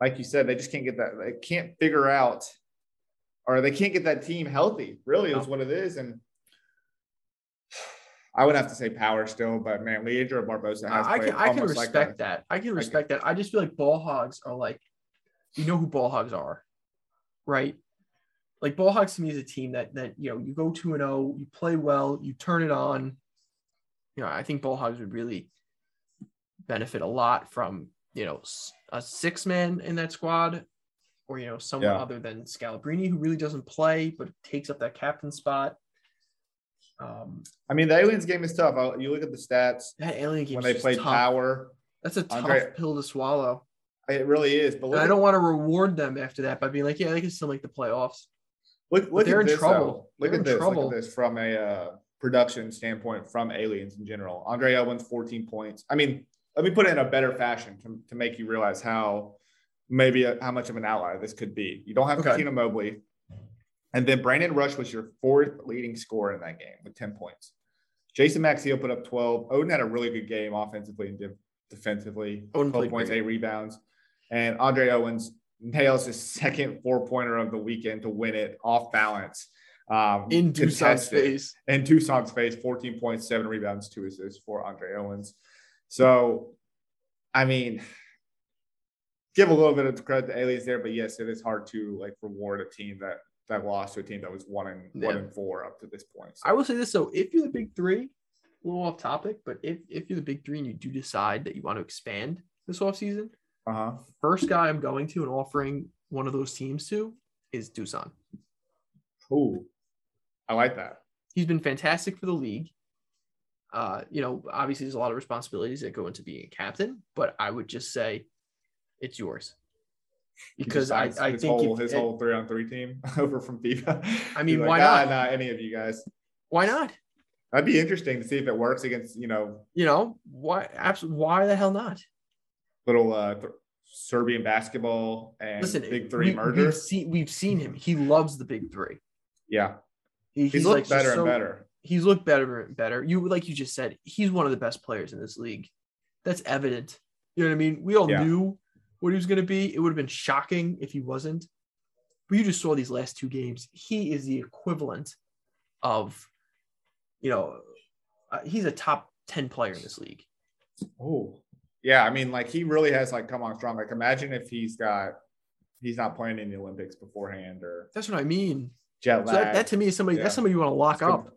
like you said, they just can't get that. They can't figure out, or they can't get that team healthy. Really, is what it is. And I would have to say Power still, but man, Leandro Barbosa has I can I can like respect a- that. I can respect that. I just feel like ball hogs are like, you know who ball hogs are, right? Like ball hogs to me is a team that that you know you go two and zero, you play well, you turn it on. You know, I think ball hogs would really benefit a lot from you know a six man in that squad, or you know someone Yeah. other than Scalabrine who really doesn't play but takes up that captain spot. Um, I mean, the aliens game is tough. I- You look at the stats that alien game when they played tough. power. That's a tough Andre- pill to swallow. It really is. But look I don't want to reward them after that by being like, yeah, they can still make the playoffs. Look, look they're in this, trouble. Look They're at in this. Look trouble. at this from a uh, production standpoint from aliens in general. Andre Owens, 14 points. I mean, let me put it in a better fashion to, to make you realize how maybe a, how much of an outlier this could be. You don't have Okay. Cuttino Mobley. And then Brandon Rush was your fourth leading scorer in that game with 10 points. Jason Maxiell put up 12. Oden had a really good game offensively and de- defensively. Oden 12 points, great. eight rebounds. And Andre Owens nails his second four pointer of the weekend to win it off balance. Um, In contested. face. In Dusan's face, 14 points, seven rebounds, two assists for Andre Owens. So, I mean, give a little bit of credit to Aliens there, but yes, it is hard to like reward a team that that lost to a team that was one and one and four up to this point. So, I will say this though, if you're the big three, a little off topic, but if, if you're the big three and you do decide that you want to expand this offseason, uh-huh. first guy I'm going to and offering one of those teams to is Dusan. Ooh, I like that. He's been fantastic for the league. Uh, you know, obviously there's a lot of responsibilities that go into being a captain, but I would just say it's yours. Because I, I his think whole, if- his it- whole three on three team over from FIBA. I mean, He's why "Ah, not?" Not any of you guys. why not? That'd be interesting to see if it works against you know You know, why absolutely why the hell not? little uh, th- Serbian basketball and Listen, big three we, merger. We've seen we've seen him. He loves the big three. yeah, He- he's, looked like better so- and better. He's looked better and better. You like you just said, he's one of the best players in this league. That's evident. You know what I mean? We all Yeah. knew what he was going to be. It would have been shocking if he wasn't. But you just saw these last two games. He is the equivalent of, you know, uh, he's a top ten player in this league. Oh, yeah. I mean, like he really has like come on strong. Like imagine if he's got he's not playing in the Olympics beforehand or That's what I mean. jet So lag. that, that to me is somebody. Yeah. That's somebody you want to lock That's up.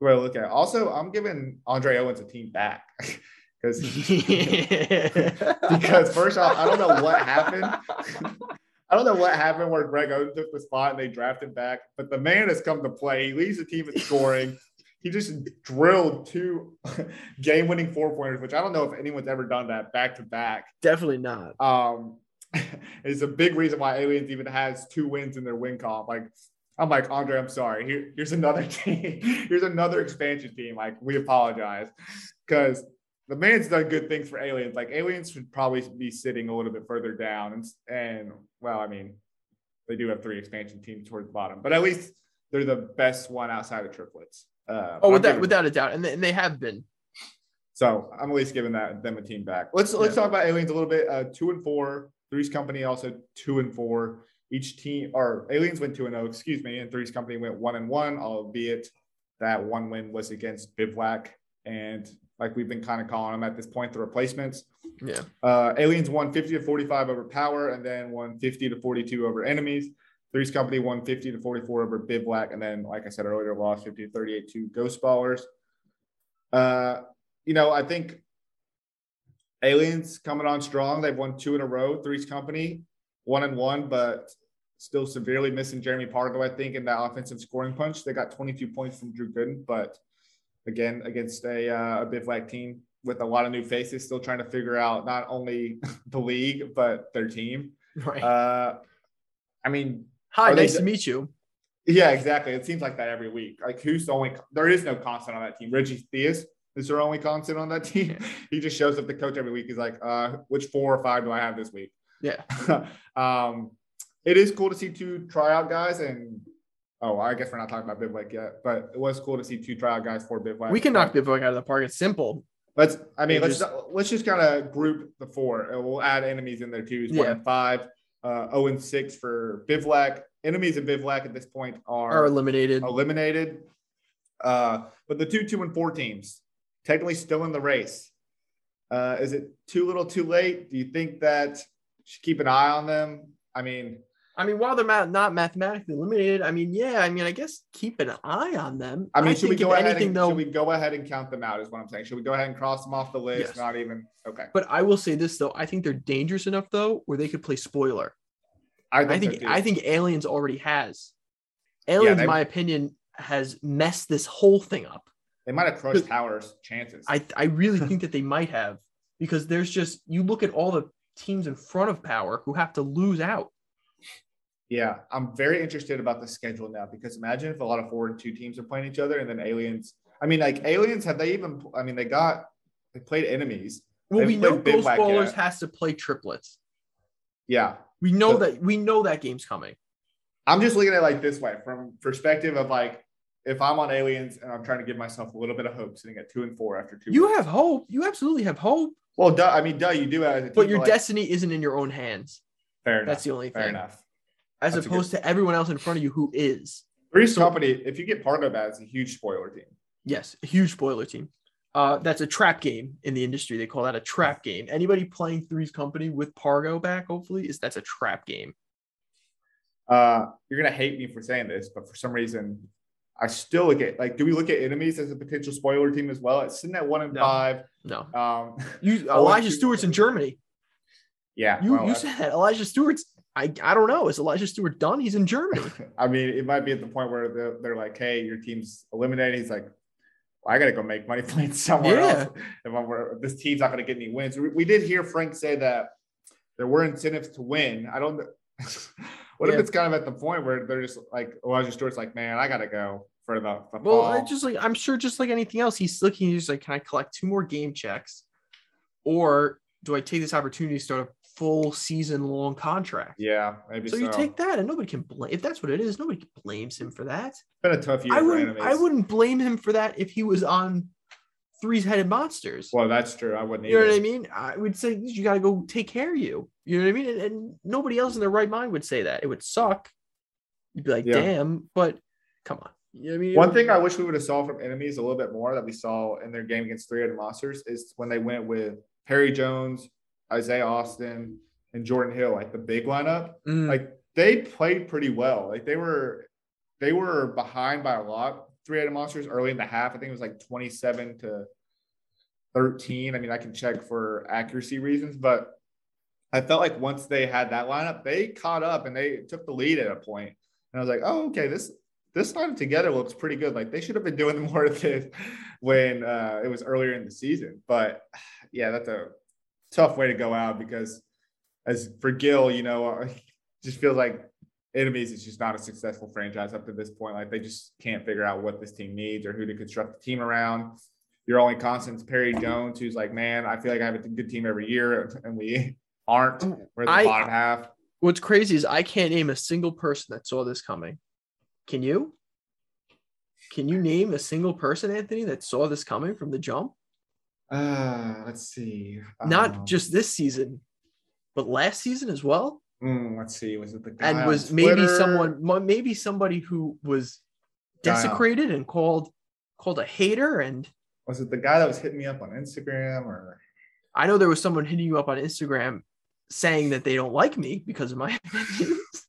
way to look at it. Also, I'm giving Andre Owens a team back because because first off, I don't know what happened. I don't know what happened where Greg Oden took the spot and they drafted back, but the man has come to play. He leads the team in scoring. He just drilled two game-winning four pointers, which I don't know if anyone's ever done that back to back. Definitely not. Um, it's a big reason why Aliens even has two wins in their win comp. Like, I'm like Andre, I'm sorry. Here, here's another team. here's another expansion team. Like, we apologize because the man's done good things for Aliens. Like, Aliens should probably be sitting a little bit further down. And, and well, I mean, they do have three expansion teams towards the bottom, but at least they're the best one outside of triplets. Uh, Oh, without giving- without a doubt, and they, and they have been. so I'm at least giving that them a team back. Let's let's Yeah. talk about aliens a little bit. Uh, two and four. Three's company also two and four. Each team or aliens went two and zero. Excuse me, and Three's company went one and one. Albeit that one win was against Bivouac, and like we've been kind of calling them at this point, the replacements. Yeah. Uh, aliens won 50 to 45 over Power, and then won 50 to 42 over Enemies. Three's Company won 50 to 44 over Bivouac, and then, like I said earlier, lost 50 to 38 to Ghost Ballers. Uh, you know, I think Aliens coming on strong. They've won two in a row. Three's Company, one and one, but still severely missing Jeremy Pargo, I think, in that offensive scoring punch. They got 22 points from Drew Gooden, but again, against a, uh, a Bivouac team with a lot of new faces, still trying to figure out not only the league, but their team. Right. Uh, I mean, Hi, are they nice to meet you. yeah, exactly. It seems like that every week. Like, who's the only? There is no constant on that team. Reggie Theus is their only constant on that team. he just shows up the coach every week. He's like, uh, which four or five do I have this week? Yeah. um, it is cool to see two tryout guys, and oh, I guess we're not talking about Bivouac yet, but it was cool to see two tryout guys for Bivouac. We can knock Bivouac out of the park. It's simple. Let's. I mean, let's let's just kind of group the four. and We'll add enemies in there too. It's one Yeah. and five. Uh, zero and six for Bivouac. Enemies and Bivouac at this point Are are eliminated. eliminated. Uh, but the two, two, and four teams technically still in the race. Uh, is it too little, too late? Do you think that you should keep an eye on them? I mean, I mean, while they're ma- not mathematically limited, I mean, yeah, I mean, I guess keep an eye on them. I mean, should we go ahead? anything and, though? Should we go ahead and count them out? Is what I'm saying. Should we go ahead and cross them off the list? Yes. Not even okay. But I will say this though, I think they're dangerous enough though, where they could play spoiler. I I think, think so too. I think Aliens already has. Aliens, they- in my opinion, has messed this whole thing up. they might have crushed Tower's chances. I I really think that they might have because there's just you look at all the teams in front of Power who have to lose out. Yeah, I'm very interested about the schedule now because imagine if a lot of four and two teams are playing each other and then aliens. I mean, like aliens, have they even? I mean, they got they played enemies. Well, They've we know Ghost Ballers has to play triplets. Yeah, We know So- that we know that game's coming. I'm just looking at it like this way from perspective of like if I'm on aliens and I'm trying to give myself a little bit of hope, sitting at two and four after two. You weeks. have hope. You absolutely have hope, well, duh. I mean, duh. You do as but your like, destiny isn't in your own hands. Fair enough. That's the only Fair thing. enough. As That's a opposed to everyone else in front of you who is. Three's company. If you get Pargo bad, it's a huge spoiler team. Yes, a huge spoiler team. Uh, that's a trap game in the industry. They call that a trap game. Anybody playing Three's Company with Pargo back, hopefully, is that's a trap game. Uh, you're gonna hate me for saying this, but for some reason, I still look at like, do we look at enemies as a potential spoiler team as well? It's sitting at one and No. five. No, Um, you Elijah Stewart's in Germany. yeah. You well, you I- said that Elijah Stewart's. I I don't know. Is Elijah Stewart done? He's in Germany. I mean, it might be at the point where they're, they're like, "Hey, your team's eliminated." He's like, well, "I got to go make money playing somewhere Yeah. else. If I'm, this team's not going to get any wins." We, we did hear Frank say that there were incentives to win. I don't. what if it's kind of at the point where they're just like Elijah Stewart's like, "Man, I got to go for the, the Well, fall." I just like I'm sure, just like anything else, he's looking. He's like, can I collect two more game checks, or do I take this opportunity to start a full season long contract? yeah, maybe So so. you take that, and nobody can blame. If that's what it is, nobody blames him for that. It's been a tough year I wouldn't. I wouldn't blame him for that if he was on Three's Headed Monsters. Well, that's true. I wouldn't. you know what I mean? I would say you got to go take care of you. You know what I mean? And, and nobody else in their right mind would say that. It would suck. You'd be like, Yeah. damn, but come on. You know what I mean? One thing I wish we would have saw from enemies a little bit more that we saw in their game against three-headed monsters is when they went with Perry Jones, Isaiah Austin, and Jordan Hill, like the big lineup. Mm, Like they played pretty well. Like they were they were behind by a lot. Three-headed monsters early in the half. I think it was like 27 to 13. I mean, I can check for accuracy reasons, but I felt like once they had that lineup, they caught up and they took the lead at a point. And I was like, oh, okay, this this lineup together looks pretty good. Like they should have been doing more of this when uh, it was earlier in the season. But yeah, that's a tough way to go out because as for Gil, you know, just feels like enemies is just not a successful franchise up to this point. Like they just can't figure out what this team needs or who to construct the team around. Your only constant's Perry Jones, who's like, man, I feel like I have a good team every year, and we aren't. Mm, We're the I- bottom half. What's crazy is I can't name a single person that saw this coming. Can you? Can you name a single person, Anthony, that saw this coming from the jump? Uh, let's see. Not Um, just this season, but last season as well. mm, let's see. Was it the guy And was maybe someone, maybe somebody who was desecrated and called called a hater. And Was it the guy that was hitting me up on Instagram or? I know there was someone hitting you up on Instagram saying that they don't like me because of my opinions.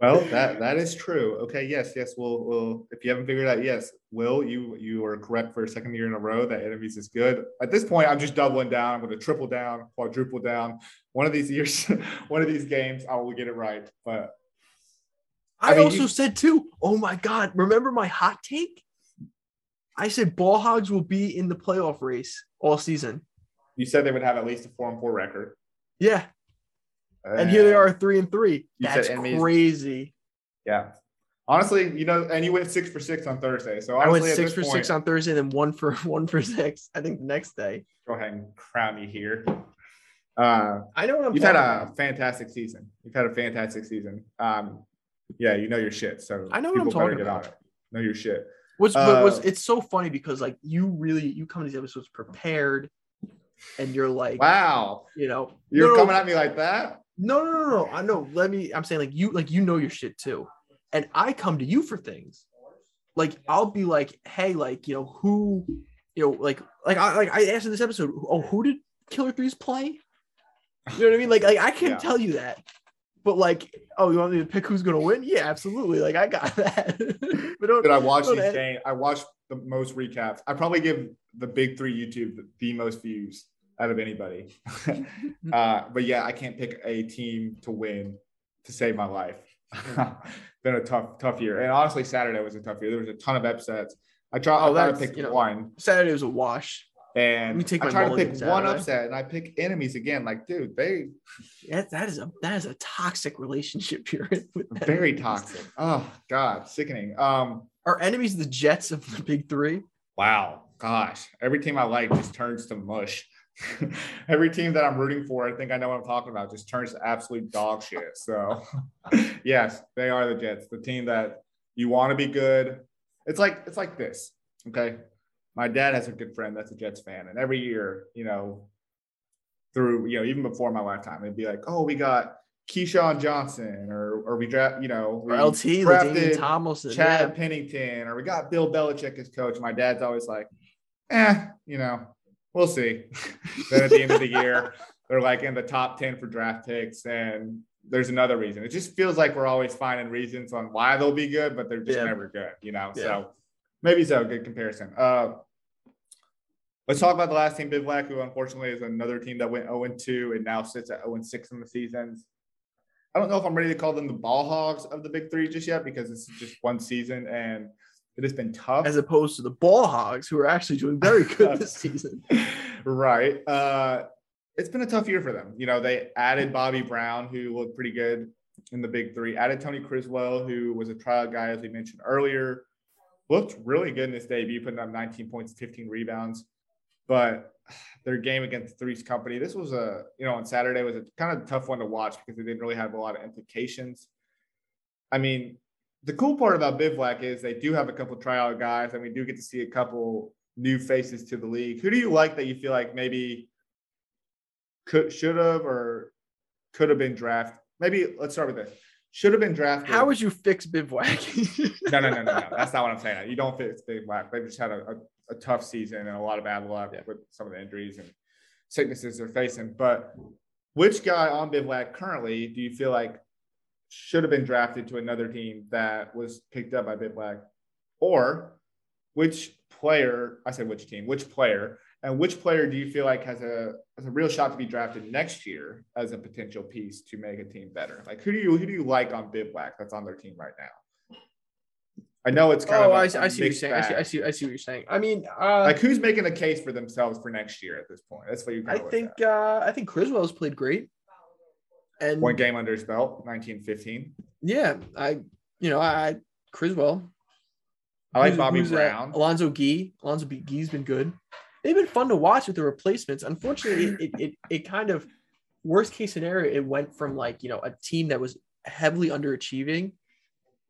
Well, that that is true. Okay, yes, yes. We'll we'll if you haven't figured out, yes, Will, you you are correct for a second year in a row that enemies is good. At this point, I'm just doubling down. I'm going to triple down, quadruple down. One of these years, one of these games, I will get it right. But I, I mean, also you- said too, oh my God, remember my hot take? I said ball hogs will be in the playoff race all season. you said they would have at least a four and four record, Yeah. And here they are three and three. You That's crazy. Yeah, honestly, you know, and you went six for six on Thursday. So I went six for point, six on Thursday, then one for one for six. I think the next day. Go ahead and crown me here. Uh, I know what I'm You've had a about. fantastic season. You've had a fantastic season. Um, yeah, you know your shit. So I know what I'm talking about. it. Know your shit. What's uh, it's so funny because like you really you come to these episodes prepared and you're like Wow, you know you're no, coming at me like that. No, no, no, no. I know. Let me. I'm saying like you, like you know your shit too, and I come to you for things. Like I'll be like, hey, like you know who, you know, like like I like I asked in this episode, oh, who did Killer Threes play? You know what I mean? Like like I can't Yeah. tell you that, but like, oh, you want me to pick who's gonna win? Yeah, absolutely. Like I got that. but don't, Did I watch these games? I watched the most recaps. I probably give the big three YouTube the most views out of anybody. uh, but yeah, I can't pick a team to win to save my life. Been a tough, tough year. And honestly, Saturday was a tough year. There was a ton of upsets. I tried, oh, I tried to pick you know, one. Saturday was a wash. And take I try to pick one upset, and I pick enemies again. Like, dude, they yeah, that is a that is a toxic relationship here. Very toxic. Oh God, sickening. Um, are enemies the Jets of the Big Three? Wow, gosh, every team I like just turns to mush. every team that I'm rooting for, I think I know what I'm talking about, just turns to absolute dog shit. So, yes, they are the Jets, the team that you want to be good. It's like it's like this. Okay, my dad has a good friend that's a Jets fan, and every year, you know, through you know even before my lifetime, it'd be like, oh, we got Keyshawn Johnson, or or we draft, you know, we or LT, drafted Tomlinson, Chad yeah. Pennington, or we got Bill Belichick as coach. My dad's always like, eh, you know, we'll see. then at the end of the year, they're like in the top ten for draft picks, and there's another reason. It just feels like we're always finding reasons on why they'll be good, but they're just yeah. never good, you know. Yeah. So maybe so. Good comparison. Uh, let's talk about the last team, Bivouac, who unfortunately is another team that went 0 2 and now sits at 0 6 in the seasons. I don't know if I'm ready to call them the ball hogs of the big three just yet because it's just one season and it has been tough. As opposed to the ball hogs who are actually doing very good this season. right. Uh, it's been a tough year for them. You know, they added Bobby Brown, who looked pretty good in the big three, added Tony Criswell, who was a trial guy, as we mentioned earlier, looked really good in this debut, putting up 19 points, 15 rebounds. But their game against Three's Company, this was a, you know, on Saturday was a kind of tough one to watch because it didn't really have a lot of implications. I mean, the cool part about Bivouac is they do have a couple tryout guys, and we do get to see a couple new faces to the league. Who do you like that you feel like maybe could should have or could have been drafted? Maybe let's start with this should have been drafted. How would you fix Bivouac? no, no, no, no, no. That's not what I'm saying. You don't fix Bivouac. They've just had a, a, a, tough season and a lot of bad luck yeah. with some of the injuries and sicknesses they're facing. But which guy on Bivouac currently do you feel like should have been drafted to another team that was picked up by Bivouac? Or which player, I said which team, which player and which player do you feel like has a has a real shot to be drafted next year as a potential piece to make a team better? Like who do you who do you like on Bivouac that's on their team right now? I know it's kind oh, of. Oh, I, I see what you're saying. I see, I see. I see what you're saying. I mean, uh, like who's making a case for themselves for next year at this point? That's what you. I think. Uh, I think Criswell's played great. And one game under his belt, 1915. Yeah, I. You know, I Criswell. I like Bobby Brown. Alonzo Gee. Alonzo Gee's been good they've been fun to watch with the replacements. Unfortunately, it, it, it kind of worst case scenario, it went from like, you know, a team that was heavily underachieving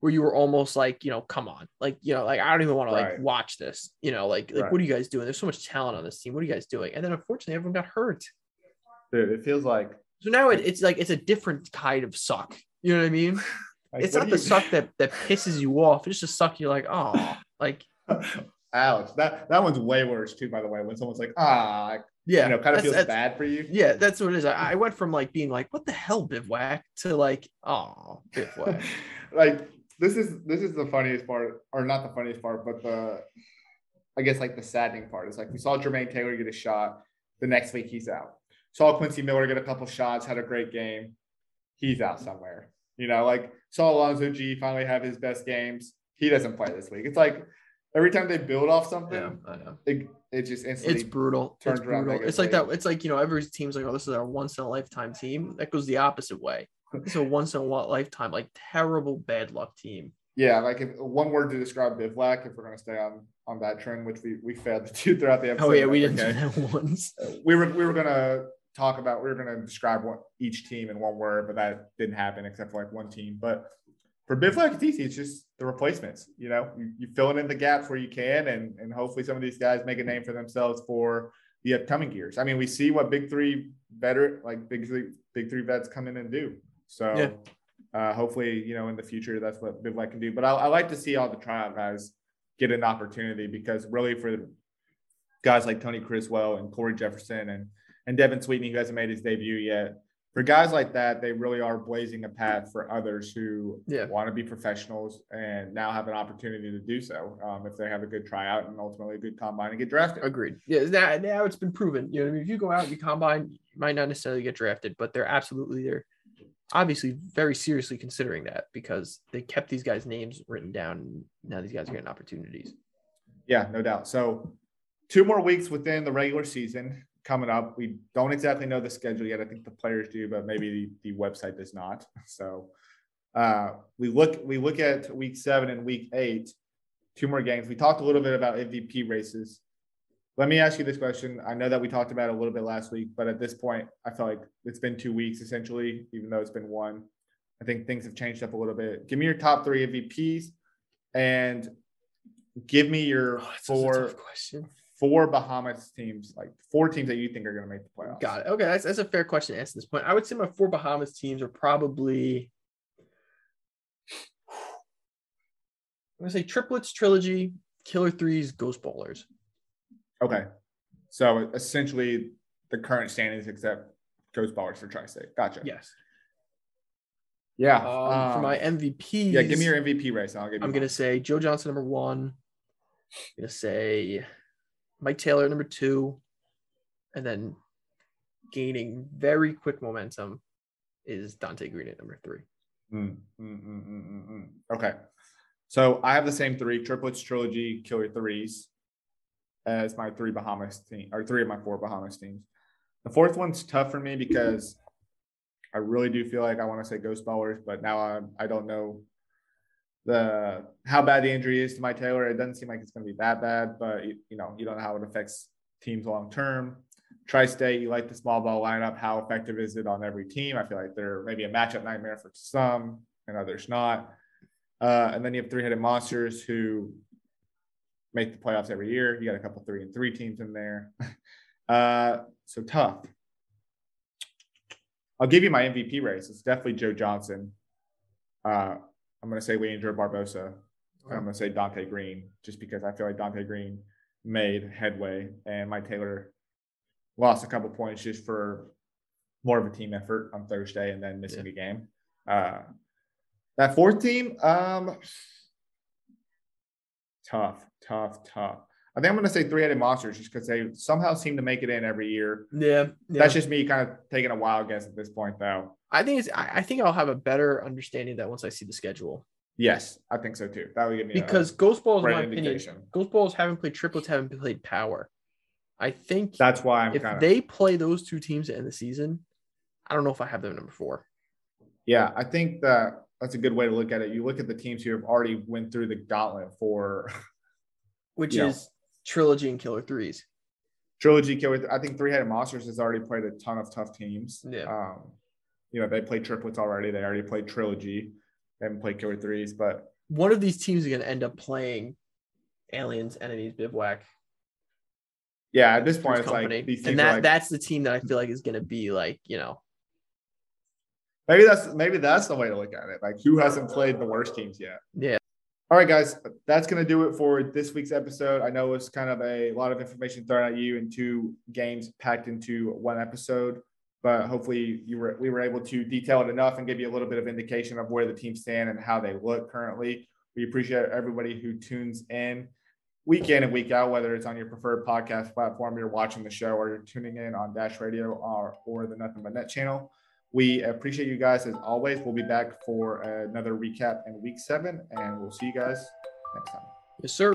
where you were almost like, you know, come on, like, you know, like I don't even want to like watch this, you know, like, like right. what are you guys doing? There's so much talent on this team. What are you guys doing? And then unfortunately, everyone got hurt. Dude, it feels like so now it, it's like it's a different kind of suck. You know what I mean? Like, it's not the you... suck that that pisses you off. It's just a suck. You're like, oh, like Alex. That that one's way worse too, by the way. When someone's like, ah, yeah, you know, kind of feels bad for you. Yeah, that's what it is. I, I, went from like being like, what the hell, bivouac, to like, oh, bivouac. like this is this is the funniest part, or not the funniest part, but the I guess like the saddening part is like we saw Jermaine Taylor get a shot. The next week he's out. Saw Quincy Miller get a couple shots, had a great game. He's out somewhere. You know, like saw Alonzo Gee finally have his best games. He doesn't play this week. It's like every time they build off something, yeah, I know. It, it just instantly it's brutal. Turns it's brutal. It's like that. It's like you know, every team's like, oh, this is our once in a lifetime team. That goes the opposite way. It's a once in a lifetime, like terrible bad luck team. Yeah, like if one word to describe bivouac, if we're gonna stay on on that trend, which we we failed to do throughout the episode. Oh yeah, we didn't okay. do that once. We were we were gonna talk about we were gonna describe what each team in one word, but that didn't happen except for like one team. But for it's easy. It's just the replacements. You know, you, you fill in the gaps where you can, and and hopefully some of these guys make a name for themselves for the upcoming years. I mean, we see what big three better like big three big three vets come in and do. So yeah. uh, hopefully, you know, in the future, that's what Bivouac can do. But I, I like to see all the tryout guys get an opportunity because really for guys like Tony Criswell and Corey Jefferson and and Devin Sweetney, who hasn't made his debut yet, for guys like that, they really are blazing a path for others who Yeah. want to be professionals and now have an opportunity to do so um, if they have a good tryout and ultimately a good combine and get drafted. Agreed. Yeah, now, now it's been proven. You know, what I mean, if you go out, you combine, you might not necessarily get drafted, but they're absolutely they're obviously very seriously considering that because they kept these guys' names written down. And now these guys are getting opportunities. Yeah, no doubt. So, two more weeks within the regular season coming up. We don't exactly know the schedule yet. I think the players do, but maybe the, the website does not. So, uh, we look we look at week seven and week eight, two more games. We talked a little bit about MVP races. Let me ask you this question. I know that we talked about it a little bit last week, but at this point, I feel like it's been two weeks essentially, even though it's been one. I think things have changed up a little bit. Give me your top three MVPs and give me your Oh, four tough question. Four Bahamas teams, like four teams that you think are going to make the playoffs. Got it. Okay, that's, that's a fair question to answer this point. I would say my four Bahamas teams are probably. I'm gonna say triplets, trilogy, killer threes, ghost ballers. Okay. So essentially the current standings except Ghost Ballers for Tri-State. Gotcha. Yes. Yeah. Um, for um, my MVP. yeah, give me your MVP race. I'll give you I'm gonna say Joe Johnson number one. I'm gonna say Mike Taylor number two, and then gaining very quick momentum is Dante Green at number three. Mm, mm, mm, mm, mm, mm. Okay. So I have the same three triplets, trilogy, killer threes as my three Bahamas team or three of my four Bahamas teams. The fourth one's tough for me because I really do feel like I want to say ghost ballers, but now I I don't know the how bad the injury is to Mike Taylor. It doesn't seem like it's going to be that bad, but you, you know you don't know how it affects teams long term. Tri-State, you like the small ball lineup. How effective is it on every team? I feel like they're maybe a matchup nightmare for some and others not. Uh, and then you have three-headed monsters who make the playoffs every year. You got a couple three and three teams in there. Uh, so tough. I'll give you my MVP race. It's definitely Joe Johnson. Uh, I'm going to say Leandro Barbosa. And I'm going to say Dante Green, just because I feel like Dante Green made headway and Mike Taylor lost a couple points just for more of a team effort on Thursday and then missing a game. Uh, that fourth team, um, tough, tough, tough. I think I'm going to say three-headed monsters just because they somehow seem to make it in every year. Yeah, yeah. That's just me kind of taking a wild guess at this point, though. I think it's. I, think I'll have a better understanding of that once I see the schedule Yes, I think so too. That would give me because Ghost Balls, in my opinion. Ghost Balls haven't played triplets, haven't played power. I think That's why I'm if kind of they play those two teams in the season, I don't know if I have them number four. yeah. I think that that's a good way to look at it. You look at the teams who have already went through the gauntlet for which is trilogy and killer threes. trilogy killer. I think Three Headed Monsters has already played a ton of tough teams. Yeah. Um, you know, they played triplets already. They already played trilogy. They haven't played killer threes, but One of these teams is going to end up playing aliens, enemies, bivouac, yeah, at this point, it's company, like these teams and that like, that's the team that I feel like is going to be like you know maybe that's maybe that's the way to look at it. Like, who hasn't played the worst teams yet? yeah All right, guys, that's going to do it for this week's episode. I know it's kind of a lot of information thrown at you and two games packed into one episode, but hopefully you were we were able to detail it enough and give you a little bit of indication of where the teams stand and how they look currently. We appreciate everybody who tunes in week in and week out, whether it's on your preferred podcast platform, you're watching the show, or you're tuning in on Dash Radio or, or the Nothing But Net channel. We appreciate you guys as always. We'll be back for another recap in week seven, and we'll see you guys next time. yes sir.